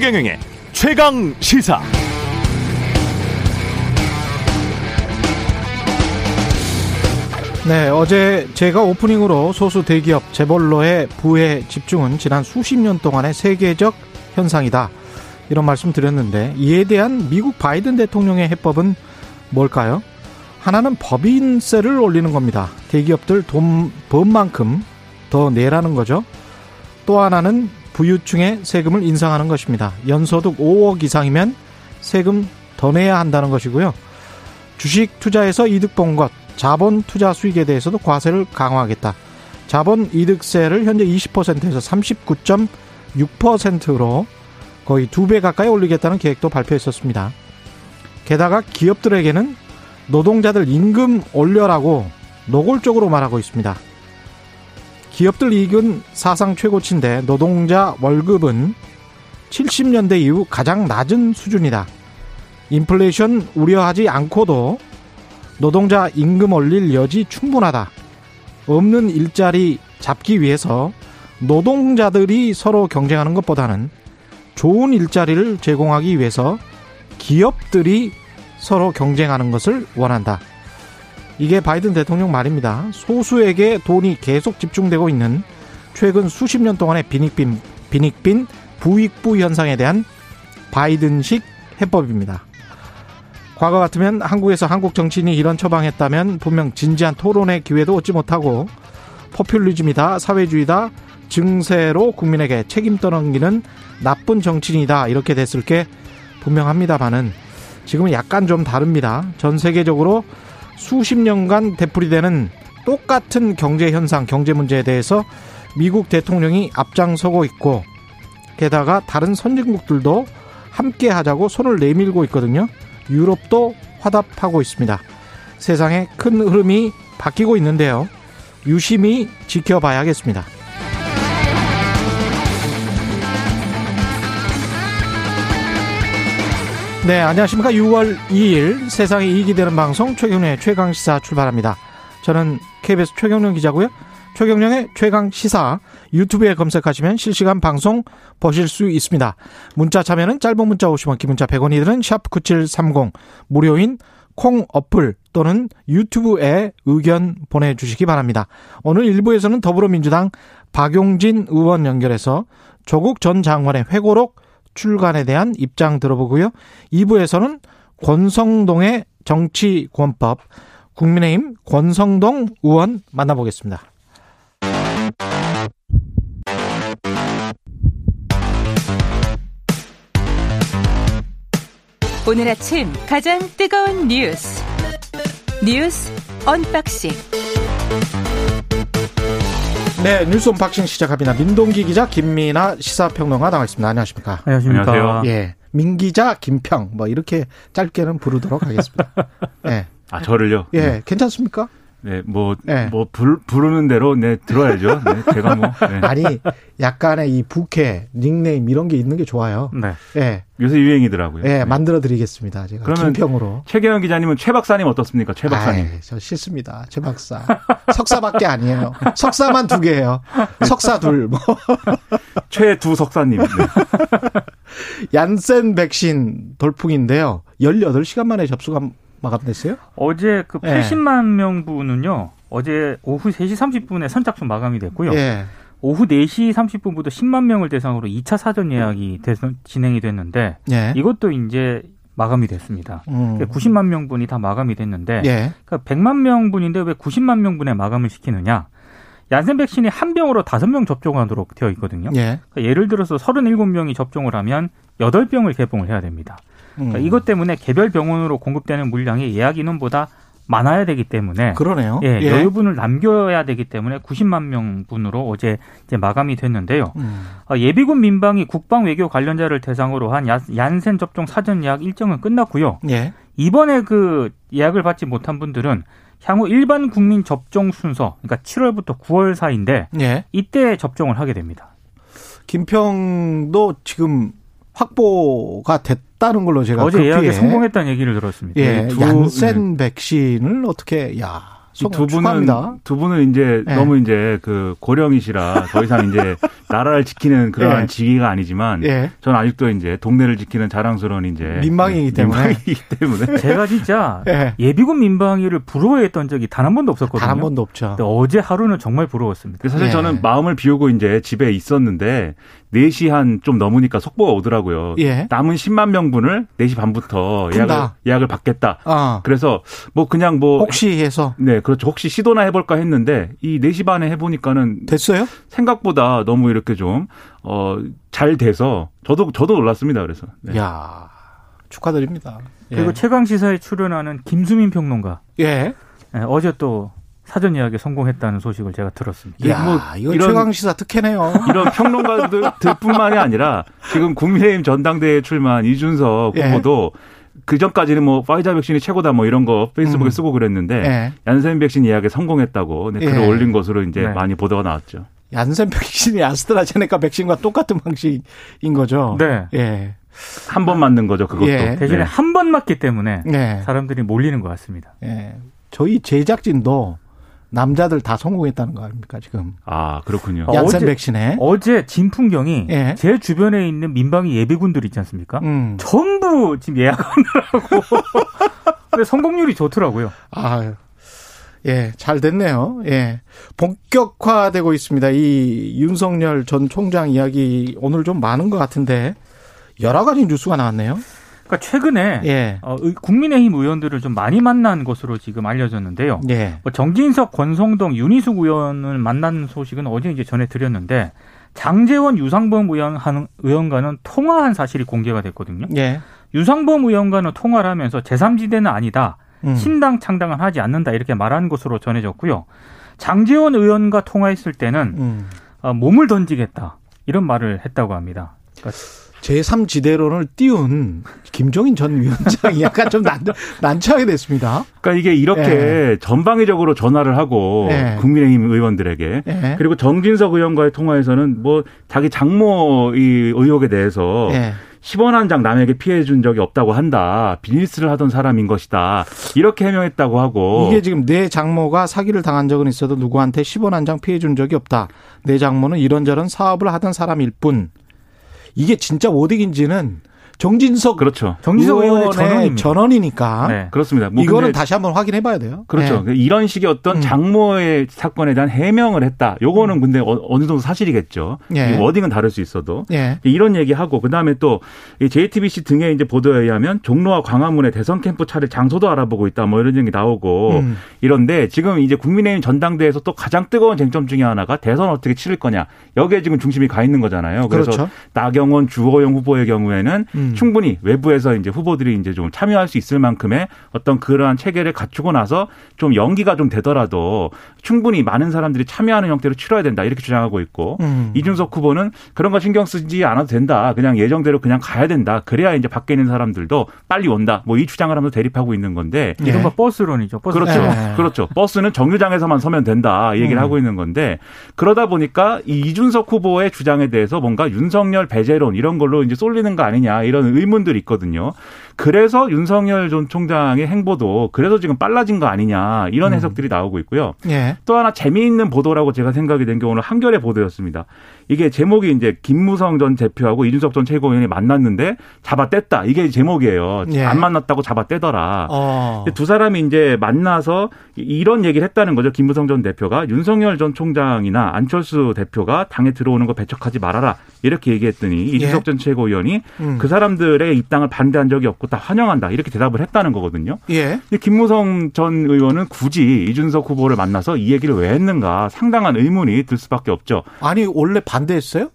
최경영의 최강 시사. 네, 어제 제가 오프닝으로 소수 대기업 재벌로의 부의 집중은 지난 수십 년 동안의 세계적 현상이다. 이런 말씀 드렸는데 이에 대한 미국 바이든 대통령의 해법은 뭘까요? 하나는 법인세를 올리는 겁니다. 대기업들 돈 번만큼 더 내라는 거죠. 또 하나는 부유층의 세금을 인상하는 것입니다. 연소득 5억 이상이면 세금 더 내야 한다는 것이고요. 주식 투자에서 이득 본 것, 자본 투자 수익에 대해서도 과세를 강화하겠다. 자본 이득세를 현재 20%에서 39.6%로 거의 두 배 가까이 올리겠다는 계획도 발표했었습니다. 게다가 기업들에게는 노동자들 임금 올려라고 노골적으로 말하고 있습니다. 기업들 이익은 사상 최고치인데 노동자 월급은 70년대 이후 가장 낮은 수준이다. 인플레이션 우려하지 않고도 노동자 임금 올릴 여지 충분하다. 없는 일자리 잡기 위해서 노동자들이 서로 경쟁하는 것보다는 좋은 일자리를 제공하기 위해서 기업들이 서로 경쟁하는 것을 원한다. 이게 바이든 대통령 말입니다. 소수에게 돈이 계속 집중되고 있는 최근 수십 년 동안의 빈익빈, 빈익빈 부익부 현상에 대한 바이든식 해법입니다. 과거 같으면 한국에서 한국 정치인이 이런 처방했다면 분명 진지한 토론의 기회도 얻지 못하고 포퓰리즘이다, 사회주의다, 증세로 국민에게 책임 떠넘기는 나쁜 정치인이다 이렇게 됐을 게 분명합니다만은 지금은 약간 좀 다릅니다. 전 세계적으로 수십 년간 되풀이되는 똑같은 경제 현상, 경제 문제에 대해서 미국 대통령이 앞장서고 있고 게다가 다른 선진국들도 함께 하자고 손을 내밀고 있거든요. 유럽도 화답하고 있습니다. 세상에 큰 흐름이 바뀌고 있는데요. 유심히 지켜봐야겠습니다. 네, 안녕하십니까. 6월 2일 세상에 이익이 되는 방송 최경련의 최강시사 출발합니다. 저는 KBS 최경련 기자고요. 최경련의 최강 시사 유튜브에 검색하시면 실시간 방송 보실 수 있습니다. 문자 참여는 짧은 문자 50원, 기문자 100원이들은 샵9730 무료인 콩 어플 또는 유튜브에 의견 보내주시기 바랍니다. 오늘 1부에서는 더불어민주당 박용진 의원 연결해서 조국 전 장관의 회고록 출간에 대한 입장 들어보고요. 2부에서는 권성동의 정치권법 국민의힘 권성동 의원 만나보겠습니다. 오늘 아침 가장 뜨거운 뉴스 뉴스 unboxing 네, 뉴스 unboxing 시작합니다. 민동기 기자, 김민아 시사평론가 나와 있습니다. 안녕하십니까? 안녕하십니까? 안녕하세요. 예, 민 기자, 김평 뭐 이렇게 짧게는 부르도록 하겠습니다. 예. 아 저를요? 예, 네. 괜찮습니까? 네, 뭐, 네. 뭐, 부르, 부르는 대로, 네, 들어야죠. 네, 제가 뭐. 네. 아니, 약간의 이 부캐, 닉네임 이런 게 있는 게 좋아요. 네. 네. 요새 유행이더라고요. 네, 네. 만들어 드리겠습니다. 제가. 그러면 김평으로. 최경영 기자님은 최 박사님 어떻습니까? 최 박사님. 아이, 저 싫습니다. 최 박사. 석사밖에 아니에요. 석사만 두 개예요. 석사 둘, 뭐. 최두 석사님. 네. 얀센 백신 돌풍인데요. 18시간 만에 접수가 마감됐어요? 어제 그 80만 예. 명분은요. 어제 오후 3시 30분에 선착순 마감이 됐고요. 예. 오후 4시 30분부터 10만 명을 대상으로 2차 사전 예약이 돼서 진행이 됐는데 예. 이것도 이제 마감이 됐습니다. 음. 90만 그러니까 명분이 다 마감이 됐는데 예. 그러니까 100만 명분인데 왜 90만 명분에 마감을 시키느냐? 얀센 백신이 한 병으로 다섯 명 접종하도록 되어 있거든요. 예. 그러니까 예를 들어서 37명이 접종을 하면 8병을 개봉을 해야 됩니다. 그러니까 음. 이것 때문에 개별 병원으로 공급되는 물량이 예약 인원보다 많아야 되기 때문에 그러네요. 예, 예. 여유분을 남겨야 되기 때문에 90만 명분으로 어제 이제 마감이 됐는데요. 음. 어, 예비군 민방위 국방 외교 관련자를 대상으로 한 얀센 접종 사전 예약 일정은 끝났고요. 예. 이번에 그 예약을 받지 못한 분들은 향후 일반 국민 접종 순서, 그러니까 7월부터 9월 사이인데 예. 이때 접종을 하게 됩니다. 김평도 지금 확보가 됐다는 걸로 제가 어제 예약에 성공했다는 얘기를 들었습니다. 예, 두, 얀센 네. 백신을 어떻게 야 두 분은 두 분은 이제 네. 너무 이제 그 고령이시라 더 이상 이제 나라를 지키는 그러한 네. 직위가 아니지만 네. 저는 아직도 이제 동네를 지키는 자랑스러운 이제 민방위이기 때문에 민방위이기 때문에 제가 진짜 네. 예비군 민방위를 부러워했던 적이 단 한 번도 없었거든요. 단 한 번도 없죠. 어제 하루는 정말 부러웠습니다. 사실 네. 저는 마음을 비우고 이제 집에 있었는데 4시 한 좀 넘으니까 속보가 오더라고요. 예. 남은 10만 명분을 4시 반부터 예약을, 예약을 받겠다. 어. 그래서 뭐 그냥 뭐 혹시 해서 네, 그렇죠. 혹시 시도나 해 볼까 했는데 이 4시 반에 해 보니까는 됐어요? 생각보다 너무 이렇게 좀 어, 잘 돼서 저도 저도 놀랐습니다. 그래서. 네. 야 축하드립니다. 그리고 예. 최강 시사에 출연하는 김수민 평론가. 예. 네, 어제 또 사전 예약에 성공했다는 소식을 제가 들었습니다. 야, 뭐 이거 이런, 최강 시사 특혜네요. 이런 평론가들뿐만이 아니라 지금 국민의힘 전당대회 출마한 이준석 예. 후보도 그 전까지는 뭐 파이자 백신이 최고다 뭐 이런 거 페이스북에 음. 쓰고 그랬는데 예. 얀센 백신 예약에 성공했다고 네, 글을 예. 올린 것으로 이제 네. 많이 보도가 나왔죠. 얀센 백신이 아스트라제네카 백신과 똑같은 방식인 거죠. 네. 예. 한 번 맞는 거죠, 그것도. 예. 대신에 네. 한번 맞기 때문에 네. 사람들이 몰리는 것 같습니다. 예. 저희 제작진도 남자들 다 성공했다는 거 아닙니까 지금? 아 그렇군요. 얀센 어제, 백신에 어제 진풍경이 예. 제 주변에 있는 민방위 예비군들 있지 않습니까? 음. 전부 지금 예약하느라고. 근데 성공률이 좋더라고요. 아, 예, 잘 됐네요. 예, 본격화되고 있습니다. 이 윤석열 전 총장 이야기 오늘 좀 많은 것 같은데 여러 가지 뉴스가 나왔네요. 그러니까 최근에 예. 어, 국민의힘 의원들을 좀 많이 만난 것으로 지금 알려졌는데요. 예. 뭐 정진석, 권성동, 윤희숙 의원을 만난 소식은 어제 이제 전해드렸는데 장재원, 유상범 의원 의원과는 통화한 사실이 공개가 됐거든요. 예. 유상범 의원과는 통화를 하면서 제3지대는 아니다. 음. 신당 창당을 하지 않는다 이렇게 말한 것으로 전해졌고요. 장재원 의원과 통화했을 때는 음. 어, 몸을 던지겠다 이런 말을 했다고 합니다. 그러니까 제3지대론을 띄운 김종인 전 위원장이 약간 좀 난, 난처하게 됐습니다. 그러니까 이게 이렇게 예. 전방위적으로 전화를 하고 예. 국민의힘 의원들에게 예. 그리고 정진석 의원과의 통화에서는 뭐 자기 장모 이 의혹에 대해서 예. 10원 한 장 남에게 피해 준 적이 없다고 한다. 비즈니스를 하던 사람인 것이다. 이렇게 해명했다고 하고. 이게 지금 내 장모가 사기를 당한 적은 있어도 누구한테 10원 한 장 피해 준 적이 없다. 내 장모는 이런저런 사업을 하던 사람일 뿐. 이게 진짜 워딩인지는 정진석 그렇죠. 정진석 의원의 전원입니다. 전원이니까. 네. 그렇습니다. 뭐 이거는 다시 한번 확인해 봐야 돼요. 그렇죠. 네. 이런 식의 어떤 음. 장모의 사건에 대한 해명을 했다. 요거는 음. 근데 어, 어느 정도 사실이겠죠. 예. 워딩은 다를 수 있어도. 예. 이런 얘기하고 그다음에 또 JTBC 등의 이제 보도에 의하면 종로와 광화문에 대선 캠프 차례 장소도 알아보고 있다. 뭐 이런 얘기 나오고 음. 이런데 지금 이제 국민의힘 전당대회에서 또 가장 뜨거운 쟁점 중에 하나가 대선 어떻게 치를 거냐. 여기에 지금 중심이 가 있는 거잖아요. 그래서 그렇죠. 나경원 주호영 후보의 경우에는 음. 음. 충분히 외부에서 이제 후보들이 이제 좀 참여할 수 있을 만큼의 어떤 그러한 체계를 갖추고 나서 좀 연기가 좀 되더라도 충분히 많은 사람들이 참여하는 형태로 치러야 된다 이렇게 주장하고 있고 음. 이준석 후보는 그런 거 신경 쓰지 않아도 된다 그냥 예정대로 그냥 가야 된다 그래야 이제 밖에 있는 사람들도 빨리 온다 뭐 이 주장을 하면서 대립하고 있는 건데 네. 이런 거 버스론이죠. 버스. 그렇죠, 네. 그렇죠. 버스는 정류장에서만 서면 된다 이 얘기를 음. 하고 있는 건데 그러다 보니까 이 이준석 후보의 주장에 대해서 뭔가 윤석열 배제론 이런 걸로 이제 쏠리는 거 아니냐 이런 이런 의문들이 있거든요. 그래서 윤석열 전 총장의 행보도 그래서 지금 빨라진 거 아니냐 이런 음. 해석들이 나오고 있고요. 예. 또 하나 재미있는 보도라고 제가 생각이 된 게 오늘 한겨레 보도였습니다. 이게 제목이 이제 김무성 전 대표하고 이준석 전 최고위원이 만났는데 잡아뗐다 이게 제목이에요. 예. 안 만났다고 잡아떼더라. 어. 두 사람이 이제 만나서 이런 얘기를 했다는 거죠. 김무성 전 대표가 윤석열 전 총장이나 안철수 대표가 당에 들어오는 거 배척하지 말아라 이렇게 얘기했더니 이준석 예. 전 최고위원이 음. 그 사람 들의 입당을 반대한 적이 없고 다 환영한다 이렇게 대답을 했다는 거거든요. 예. 근데 김무성 전 의원은 굳이 이준석 후보를 만나서 이 얘기를 왜 했는가 상당한 의문이 들 수밖에 없죠. 아니 원래 반대했어요?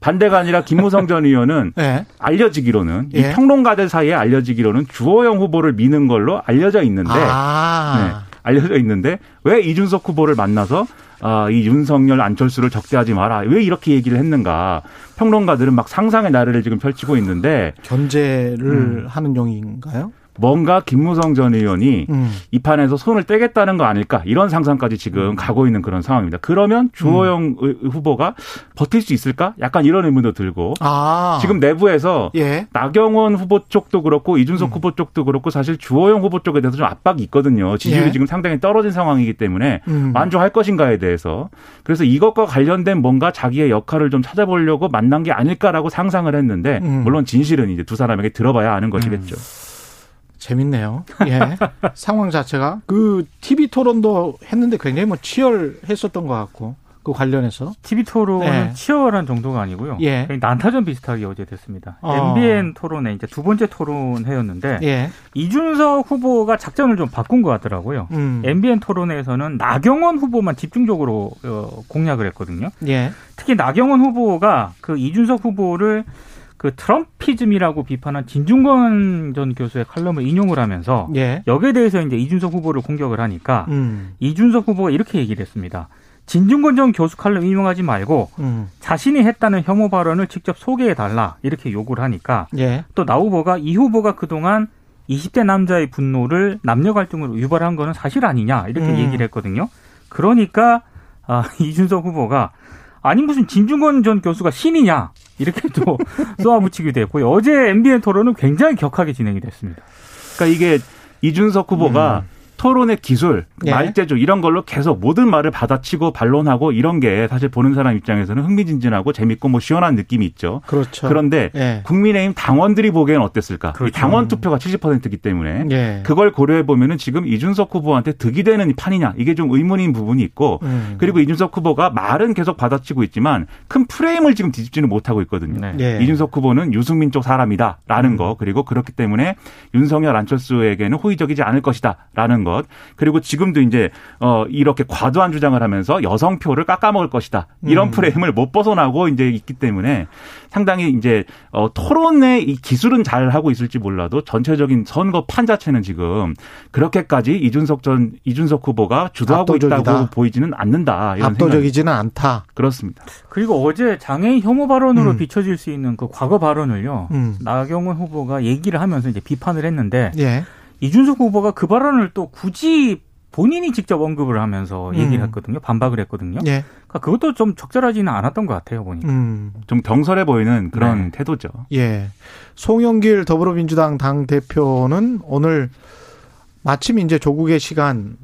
반대가 아니라 김무성 전 의원은 네. 알려지기로는 예. 이 평론가들 사이에 알려지기로는 주호영 후보를 미는 걸로 알려져 있는데 아. 네, 알려져 있는데 왜 이준석 후보를 만나서 아, 이 윤석열 안철수를 적대하지 마라. 왜 이렇게 얘기를 했는가. 평론가들은 막 상상의 나래를 지금 펼치고 있는데 견제를 음. 하는 용인가요? 뭔가 김무성 전 의원이 음. 이 판에서 손을 떼겠다는 거 아닐까 이런 상상까지 지금 음. 가고 있는 그런 상황입니다. 그러면 주호영 음. 후보가 버틸 수 있을까? 약간 이런 의문도 들고 아. 지금 내부에서 예. 나경원 후보 쪽도 그렇고 이준석 음. 후보 쪽도 그렇고 사실 주호영 후보 쪽에 대해서 좀 압박이 있거든요. 지지율이 예. 지금 상당히 떨어진 상황이기 때문에 음. 만족할 것인가에 대해서 그래서 이것과 관련된 뭔가 자기의 역할을 좀 찾아보려고 만난 게 아닐까라고 상상을 했는데 음. 물론 진실은 이제 두 사람에게 들어봐야 아는 것이겠죠. 재밌네요. 예. 상황 자체가 그 TV 토론도 했는데 굉장히 뭐 치열했었던 것 같고 그 관련해서 TV 토론은 네. 치열한 정도가 아니고요. 예. 난타전 비슷하게 어제 됐습니다. 어. MBN 토론에 이제 두 번째 토론회였는데 예. 이준석 후보가 작전을 좀 바꾼 것 같더라고요. 음. MBN 토론회에서는 나경원 후보만 집중적으로 어, 공략을 했거든요. 예. 특히 나경원 후보가 그 이준석 후보를 그 트럼피즘이라고 비판한 진중권 전 교수의 칼럼을 인용을 하면서 예. 여기에 대해서 이제 이준석 후보를 공격을 하니까 음. 이준석 후보가 이렇게 얘기를 했습니다. 진중권 전 교수 칼럼 인용하지 말고 음. 자신이 했다는 혐오 발언을 직접 소개해 달라 이렇게 요구를 하니까 예. 또나 후보가 이 후보가 그동안 20대 남자의 분노를 남녀 갈등으로 유발한 거는 사실 아니냐 이렇게 음. 얘기를 했거든요. 그러니까 아, 이준석 후보가 아니 무슨 진중권 전 교수가 신이냐 이렇게 또 쏘아붙이기도 했고요. 어제 MBN 토론은 굉장히 격하게 진행이 됐습니다. 그러니까 이게 이준석 후보가 음. 토론의 기술, 예. 말재주 이런 걸로 계속 모든 말을 받아치고 반론하고 이런 게 사실 보는 사람 입장에서는 흥미진진하고 재밌고 뭐 시원한 느낌이 있죠. 그렇죠. 그런데 예. 국민의힘 당원들이 보기에는 어땠을까? 그렇죠. 당원 투표가 70%이기 때문에 예. 그걸 고려해 보면은 지금 이준석 후보한테 득이 되는 판이냐 이게 좀 의문인 부분이 있고 음. 그리고 이준석 후보가 말은 계속 받아치고 있지만 큰 프레임을 지금 뒤집지는 못하고 있거든요. 네. 예. 이준석 후보는 유승민 쪽 사람이다라는 음. 거 그리고 그렇기 때문에 윤석열 안철수에게는 호의적이지 않을 것이다라는 거. 것 그리고 지금도 이제 어 이렇게 과도한 주장을 하면서 여성표를 깎아먹을 것이다 이런 음. 프레임을 못 벗어나고 이제 있기 때문에 상당히 이제 어 토론의 이 기술은 잘 하고 있을지 몰라도 전체적인 선거 판 자체는 지금 그렇게까지 이준석 전 이준석 후보가 주도하고 압도적이다. 있다고 보이지는 않는다. 이런 압도적이지는 않다. 그렇습니다. 그리고 어제 장애인 혐오 발언으로 음. 비춰질 수 있는 그 과거 발언을요. 음. 나경원 후보가 얘기를 하면서 이제 비판을 했는데. 예. 이준석 후보가 그 발언을 또 굳이 본인이 직접 언급을 하면서 얘기를 음. 했거든요. 반박을 했거든요. 예. 그러니까 그것도 좀 적절하지는 않았던 것 같아요, 보니까. 음. 좀 경솔해 보이는 그런 네. 태도죠. 예. 송영길 더불어민주당 당 대표는 오늘 마침 이제 조국의 시간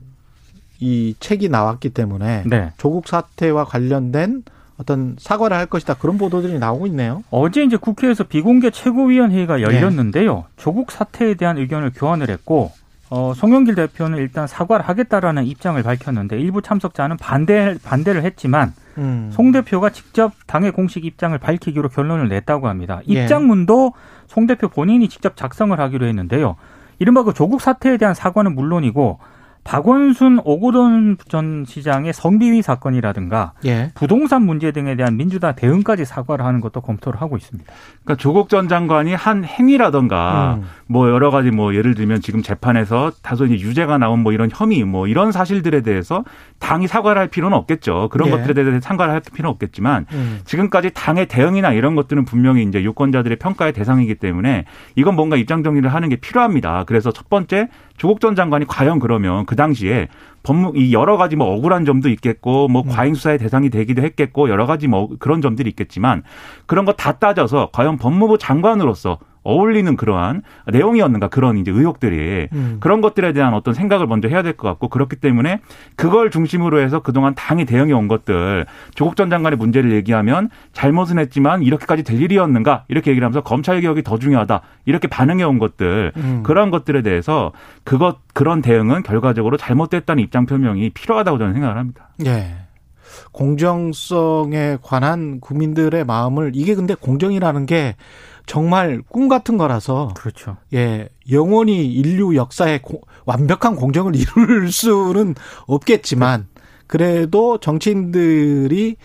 이 책이 나왔기 때문에 네. 조국 사태와 관련된 어떤 사과를 할 것이다 그런 보도들이 나오고 있네요. 어제 이제 국회에서 비공개 최고위원회의가 네. 열렸는데요. 네. 조국 사태에 대한 의견을 교환을 했고 어, 송영길 대표는 일단 사과를 하겠다라는 입장을 밝혔는데 일부 참석자는 반대 반대를 했지만 음. 송 대표가 직접 당의 공식 입장을 밝히기로 결론을 냈다고 합니다. 예. 입장문도 예. 송 대표 본인이 직접 작성을 하기로 했는데요. 이른바 그 조국 사태에 대한 사과는 물론이고 박원순 오고돈 전 시장의 성비위 사건이라든가 예. 부동산 문제 등에 대한 민주당 대응까지 사과를 하는 것도 검토를 하고 있습니다. 그러니까 조국 전 장관이 한 행위라든가 음. 뭐 여러 가지 뭐 예를 들면 지금 재판에서 다소 이제 유죄가 나온 뭐 이런 혐의 뭐 이런 사실들에 대해서 당이 사과를 할 필요는 없겠죠. 그런 예. 것들에 대해서 사과를 할 필요는 없겠지만 음. 지금까지 당의 대응이나 이런 것들은 분명히 이제 유권자들의 평가의 대상이기 때문에 이건 뭔가 입장 정리를 하는 게 필요합니다. 그래서 첫 번째 조국 전 장관이 과연 그러면 그 당시에 법무 이 여러 가지 뭐 억울한 점도 있겠고 뭐 음. 과잉 수사의 대상이 되기도 했겠고 여러 가지 뭐 그런 점들이 있겠지만 그런 거 다 따져서 과연 법무부 장관으로서 어울리는 그러한 내용이었는가 그런 이제 의혹들이 음. 그런 것들에 대한 어떤 생각을 먼저 해야 될 것 같고 그렇기 때문에 그걸 중심으로 해서 그동안 당이 대응해 온 것들 조국 전 장관의 문제를 얘기하면 잘못은 했지만 이렇게까지 될 일이었는가 이렇게 얘기를 하면서 검찰 개혁이 더 중요하다 이렇게 반응해 온 것들 음. 그런 것들에 대해서 그것 그런 대응은 결과적으로 잘못됐다는 입장 표명이 필요하다고 저는 생각을 합니다. 예. 공정성에 관한 국민들의 마음을 이게 근데 공정이라는 게 정말 꿈 같은 거라서 그렇죠. 예, 영원히 인류 역사에 고, 완벽한 공정을 이룰 수는 없겠지만 그래도 정치인들이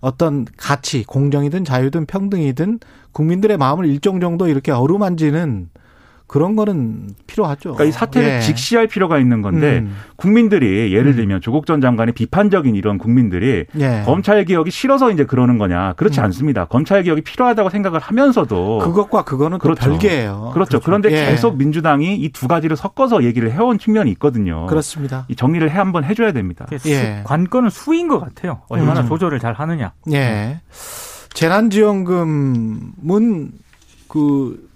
어떤 가치, 공정이든 자유든 평등이든 국민들의 마음을 일정 정도 이렇게 어루만지는 그런 거는 필요하죠. 그러니까 이 사태를 예. 직시할 필요가 있는 건데 음. 국민들이 예를 음. 들면 음. 조국 전 장관의 비판적인 이런 국민들이 예. 검찰 개혁이 싫어서 이제 그러는 거냐? 그렇지 음. 않습니다. 검찰 개혁이 필요하다고 생각을 하면서도 그것과 그거는 그렇죠. 별개예요. 그렇죠. 그렇죠. 그런데 예. 계속 민주당이 이 두 가지를 섞어서 얘기를 해온 측면이 있거든요. 그렇습니다. 이 정리를 해 한번 해줘야 됩니다. 예. 관건은 수인 것 같아요. 얼마나 음. 조절을 잘 하느냐. 예. 재난지원금은 그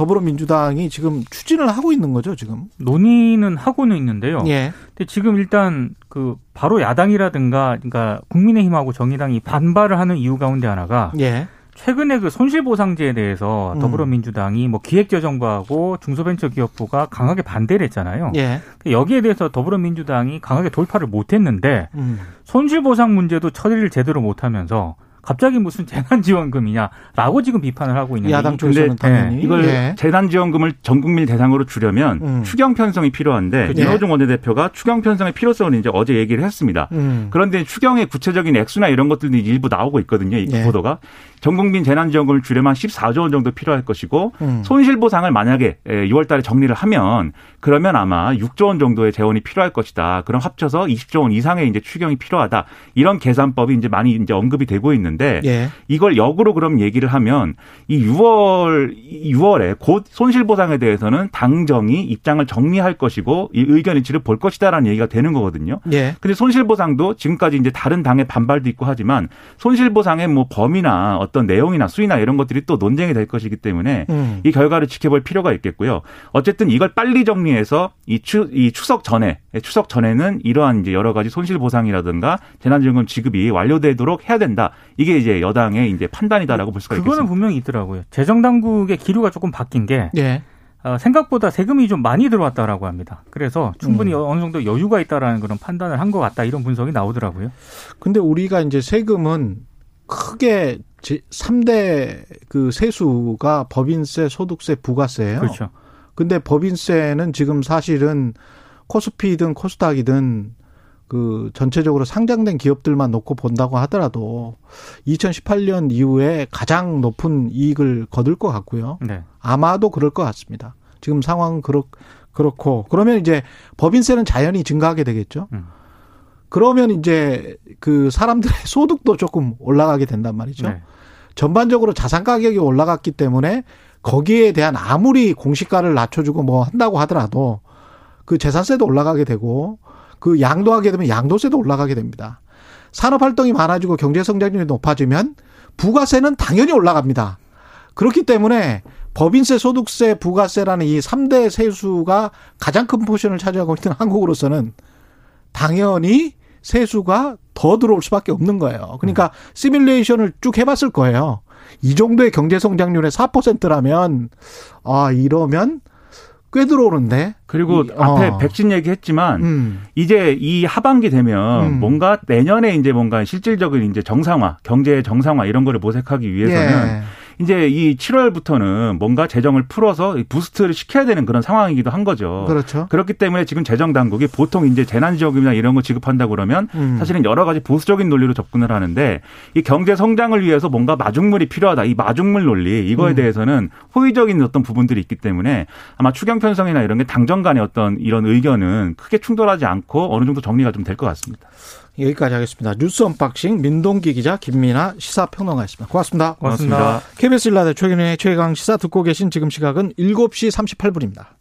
더불어민주당이 지금 추진을 하고 있는 거죠, 지금? 논의는 하고는 있는데요. 예. 근데 지금 일단 그 바로 야당이라든가 그러니까 국민의힘하고 정의당이 반발을 하는 이유 가운데 하나가 예. 최근에 그 손실보상제에 대해서 음. 더불어민주당이 뭐 기획재정부하고 중소벤처기업부가 강하게 반대를 했잖아요. 예. 여기에 대해서 더불어민주당이 강하게 돌파를 못했는데 음. 손실보상 문제도 처리를 제대로 못하면서 갑자기 무슨 재난지원금이냐라고 지금 비판을 하고 있는데 야당 쪽에서는 당연히 네, 이걸 네. 재난지원금을 전 국민 대상으로 주려면 음. 추경 편성이 필요한데 그렇죠. 이호중 원내대표가 추경 편성의 필요성을 이제 어제 얘기를 했습니다. 음. 그런데 추경의 구체적인 액수나 이런 것들도 일부 나오고 있거든요. 이 네. 보도가 전 국민 재난지원금을 주려면 14조 원 정도 필요할 것이고 음. 손실보상을 만약에 6월달에 정리를 하면 그러면 아마 6조 원 정도의 재원이 필요할 것이다. 그럼 합쳐서 20조 원 이상의 이제 추경이 필요하다. 이런 계산법이 이제 많이 이제 언급이 되고 있는 데 예. 이걸 역으로 그럼 얘기를 하면 이 6월 6월에 곧 손실 보상에 대해서는 당정이 입장을 정리할 것이고 이 의견 일치를 볼 것이다라는 얘기가 되는 거거든요. 예. 근데 손실 보상도 지금까지 이제 다른 당의 반발도 있고 하지만 손실 보상의 뭐 범위나 어떤 내용이나 수위나 이런 것들이 또 논쟁이 될 것이기 때문에 음. 이 결과를 지켜볼 필요가 있겠고요. 어쨌든 이걸 빨리 정리해서 이, 추, 이 추석 전에 추석 전에는 이러한 이제 여러 가지 손실 보상이라든가 재난지원금 지급이 완료되도록 해야 된다. 이게 이제 여당의 이제 판단이다라고 볼 수가 있겠습니다. 그거는 분명히 있더라고요. 재정 당국의 기류가 조금 바뀐 게 예. 어, 생각보다 세금이 좀 많이 들어왔다라고 합니다. 그래서 충분히 음. 어느 정도 여유가 있다라는 그런 판단을 한 것 같다 이런 분석이 나오더라고요. 근데 우리가 이제 세금은 크게 3대 그 세수가 법인세, 소득세, 부가세예요. 그렇죠. 근데 법인세는 지금 사실은 코스피든 코스닥이든 그 전체적으로 상장된 기업들만 놓고 본다고 하더라도 2018년 이후에 가장 높은 이익을 거둘 것 같고요. 네. 아마도 그럴 것 같습니다. 지금 상황은 그렇, 그렇고 그러면 이제 법인세는 자연히 증가하게 되겠죠. 음. 그러면 이제 그 사람들의 소득도 조금 올라가게 된단 말이죠. 네. 전반적으로 자산 가격이 올라갔기 때문에 거기에 대한 아무리 공시가를 낮춰주고 뭐 한다고 하더라도 그 재산세도 올라가게 되고 그 양도하게 되면 양도세도 올라가게 됩니다. 산업 활동이 많아지고 경제 성장률이 높아지면 부가세는 당연히 올라갑니다. 그렇기 때문에 법인세, 소득세, 부가세라는 이 3대 세수가 가장 큰 포션을 차지하고 있는 한국으로서는 당연히 세수가 더 들어올 수밖에 없는 거예요. 그러니까 음. 시뮬레이션을 쭉 해봤을 거예요. 이 정도의 경제 성장률의 4%라면 아 이러면 꽤 들어오는데. 그리고 이, 앞에 어. 백신 얘기했지만 음. 이제 이 하반기 되면 음. 뭔가 내년에 이제 뭔가 실질적인 이제 정상화, 경제 정상화 이런 거를 모색하기 위해서는 예. 이제 이 7월부터는 뭔가 재정을 풀어서 부스트를 시켜야 되는 그런 상황이기도 한 거죠. 그렇죠. 그렇기 때문에 지금 재정 당국이 보통 이제 재난지원금이나 이런 거 지급한다 그러면 음. 사실은 여러 가지 보수적인 논리로 접근을 하는데 이 경제 성장을 위해서 뭔가 마중물이 필요하다. 이 마중물 논리 이거에 음. 대해서는 호의적인 어떤 부분들이 있기 때문에 아마 추경 편성이나 이런 게 당정 간의 어떤 이런 의견은 크게 충돌하지 않고 어느 정도 정리가 좀 될 것 같습니다. 여기까지 하겠습니다. 뉴스 unboxing 민동기 기자 김민아 시사평론가였습니다. 고맙습니다. 고맙습니다. 고맙습니다. KBS 1라디오 최경영의 최강 시사 듣고 계신 지금 시각은 7시 38분입니다.